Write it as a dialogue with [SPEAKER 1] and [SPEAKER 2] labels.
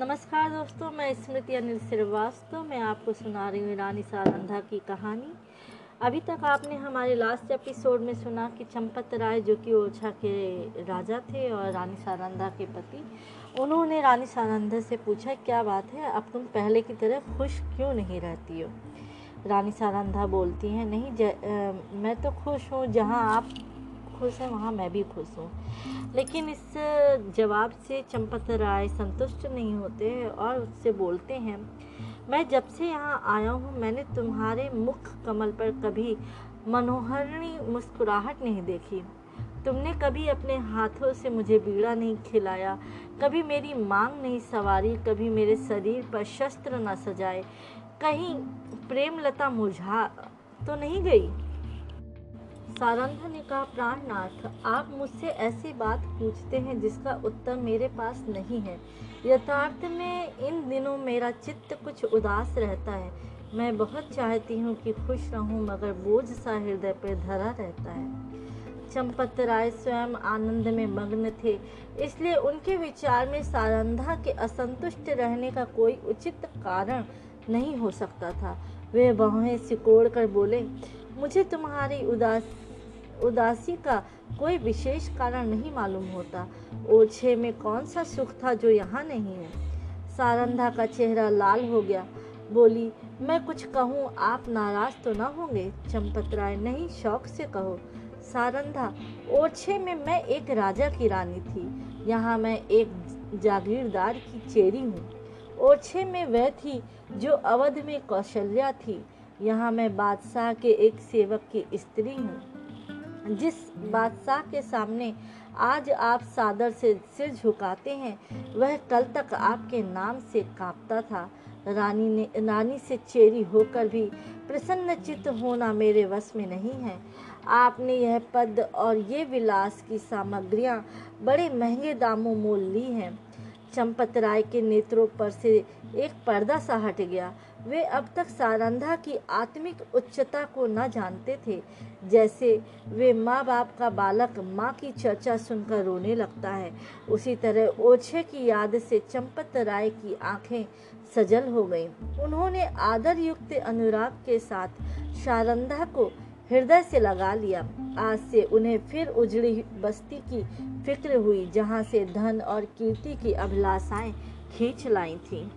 [SPEAKER 1] नमस्कार दोस्तों मैं स्मृति अनिल श्रीवास्तव। मैं आपको सुना रही हूँ रानी सारंधा की कहानी। अभी तक आपने हमारे लास्ट एपिसोड में सुना कि चंपत राय जो कि ओछा के राजा थे और रानी सारंधा के पति उन्होंने रानी सारंधा से पूछा क्या बात है? अब तुम पहले की तरह खुश क्यों नहीं रहती हो? रानी सारंधा बोलती हैं नहीं ज, आ, मैं तो खुश हूँ जहाँ आप खुश हैं, वहाँ मैं भी खुश हूँ। लेकिन इस जवाब से चंपत राय संतुष्ट नहीं होते और उससे बोलते हैं, मैं जब से यहाँ आया हूँ, मैंने तुम्हारे मुख कमल पर कभी मनोहरणी मुस्कुराहट नहीं देखी। तुमने कभी अपने हाथों से मुझे बीड़ा नहीं खिलाया, कभी मेरी मांग नहीं सवारी, कभी मेरे शरीर पर शस्त्र न सजाए। कहीं प्रेमलता मुझा तो नहीं गई? सारंधा ने कहा प्राणनाथ, आप मुझसे ऐसी बात पूछते हैं जिसका उत्तर मेरे पास नहीं है। यथार्थ में इन दिनों मेरा चित्त कुछ उदास रहता है। मैं बहुत चाहती हूँ कि खुश रहूँ, मगर बोझ सा हृदय पर धरा रहता है। चंपत राय स्वयं आनंद में मग्न थे, इसलिए उनके विचार में सारंधा के असंतुष्ट रहने का कोई उचित कारण नहीं हो सकता था। वे बाहें सिकोड़ कर बोले मुझे तुम्हारी उदास, उदासी का कोई विशेष कारण नहीं मालूम होता। ओछे में कौन सा सुख था जो यहाँ नहीं है? सारंधा का चेहरा लाल हो गया। बोली, मैं कुछ कहूँ, आप नाराज़ तो ना होंगे? चंपत राय, नहीं, शौक से कहो। सारंधा, ओछे में मैं एक राजा की रानी थी। यहाँ मैं एक जागीरदार की चेरी हूँ। ओछे में वह थी जो अवध में कौशल्या थी। यहाँ मैं बादशाह के एक सेवक की स्त्री हूँ। जिस बादशाह के सामने आज आप सादर से सिर झुकाते हैं, वह कल तक आपके नाम से कांपता था। रानी ने, रानी से चेरी होकर भी प्रसन्न चित्त होना मेरे वश में नहीं है। आपने यह पद और ये विलास की सामग्रियाँ बड़े महँगे दामों मोल ली हैं। चंपत राय के नेत्रों पर से एक पर्दा सा हट गया। वे अब तक सारंधा की आत्मिक उच्चता को न जानते थे। जैसे वे माँ बाप का बालक माँ की चर्चा सुनकर रोने लगता है। उसी तरह ओछे की याद से चंपत राय की आँखें सजल हो गईं। उन्होंने आदर युक्त अनुराग के साथ सारंधा को हृदय से लगा लिया। आज से उन्हें फिर उजड़ी बस्ती की फ़िक्र हुई, जहाँ से धन और कीर्ति की अभिलाषाएँ खींच लाई थीं।